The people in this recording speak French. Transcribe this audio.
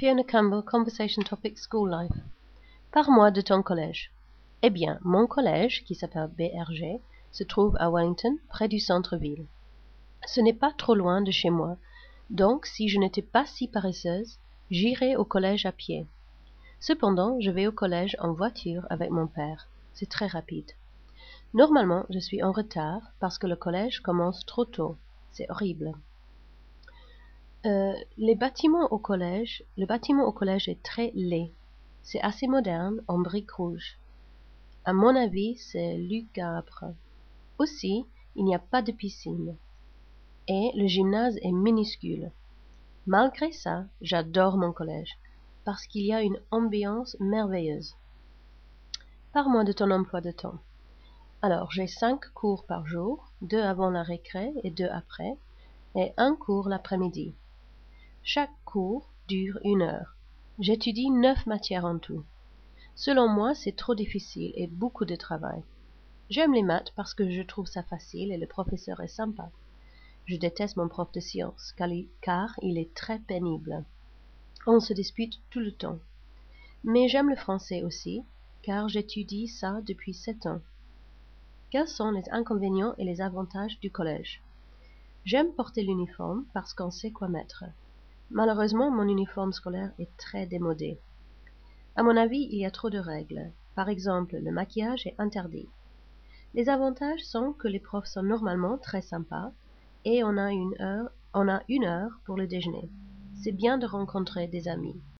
Fiona Campbell, Conversation Topic School Life. Parle-moi de ton collège. Eh bien, mon collège, qui s'appelle BRG, se trouve à Wellington, près du centre-ville. Ce n'est pas trop loin de chez moi, donc si je n'étais pas si paresseuse, j'irais au collège à pied. Cependant, je vais au collège en voiture avec mon père. C'est très rapide. Normalement, je suis en retard parce que le collège commence trop tôt. C'est horrible. Euh, les bâtiments au collège, le bâtiment au collège est très laid. C'est assez moderne, en briques rouges. À mon avis, c'est lugubre. Aussi, il n'y a pas de piscine. Et le gymnase est minuscule. Malgré ça, j'adore mon collège, parce qu'il y a une ambiance merveilleuse. Parle-moi de ton emploi de temps. Alors, j'ai cinq cours par jour, deux avant la récré et deux après, et un cours l'après-midi. Chaque cours dure une heure. J'étudie neuf matières en tout. Selon moi, c'est trop difficile et beaucoup de travail. J'aime les maths parce que je trouve ça facile et le professeur est sympa. Je déteste mon prof de sciences car il est très pénible. On se dispute tout le temps. Mais j'aime le français aussi, car j'étudie ça depuis sept ans. Quels sont les inconvénients et les avantages du collège? J'aime porter l'uniforme parce qu'on sait quoi mettre. Malheureusement, mon uniforme scolaire est très démodé. À mon avis, il y a trop de règles. Par exemple, le maquillage est interdit. Les avantages sont que les profs sont normalement très sympas et on a une heure, on a une heure pour le déjeuner. C'est bien de rencontrer des amis.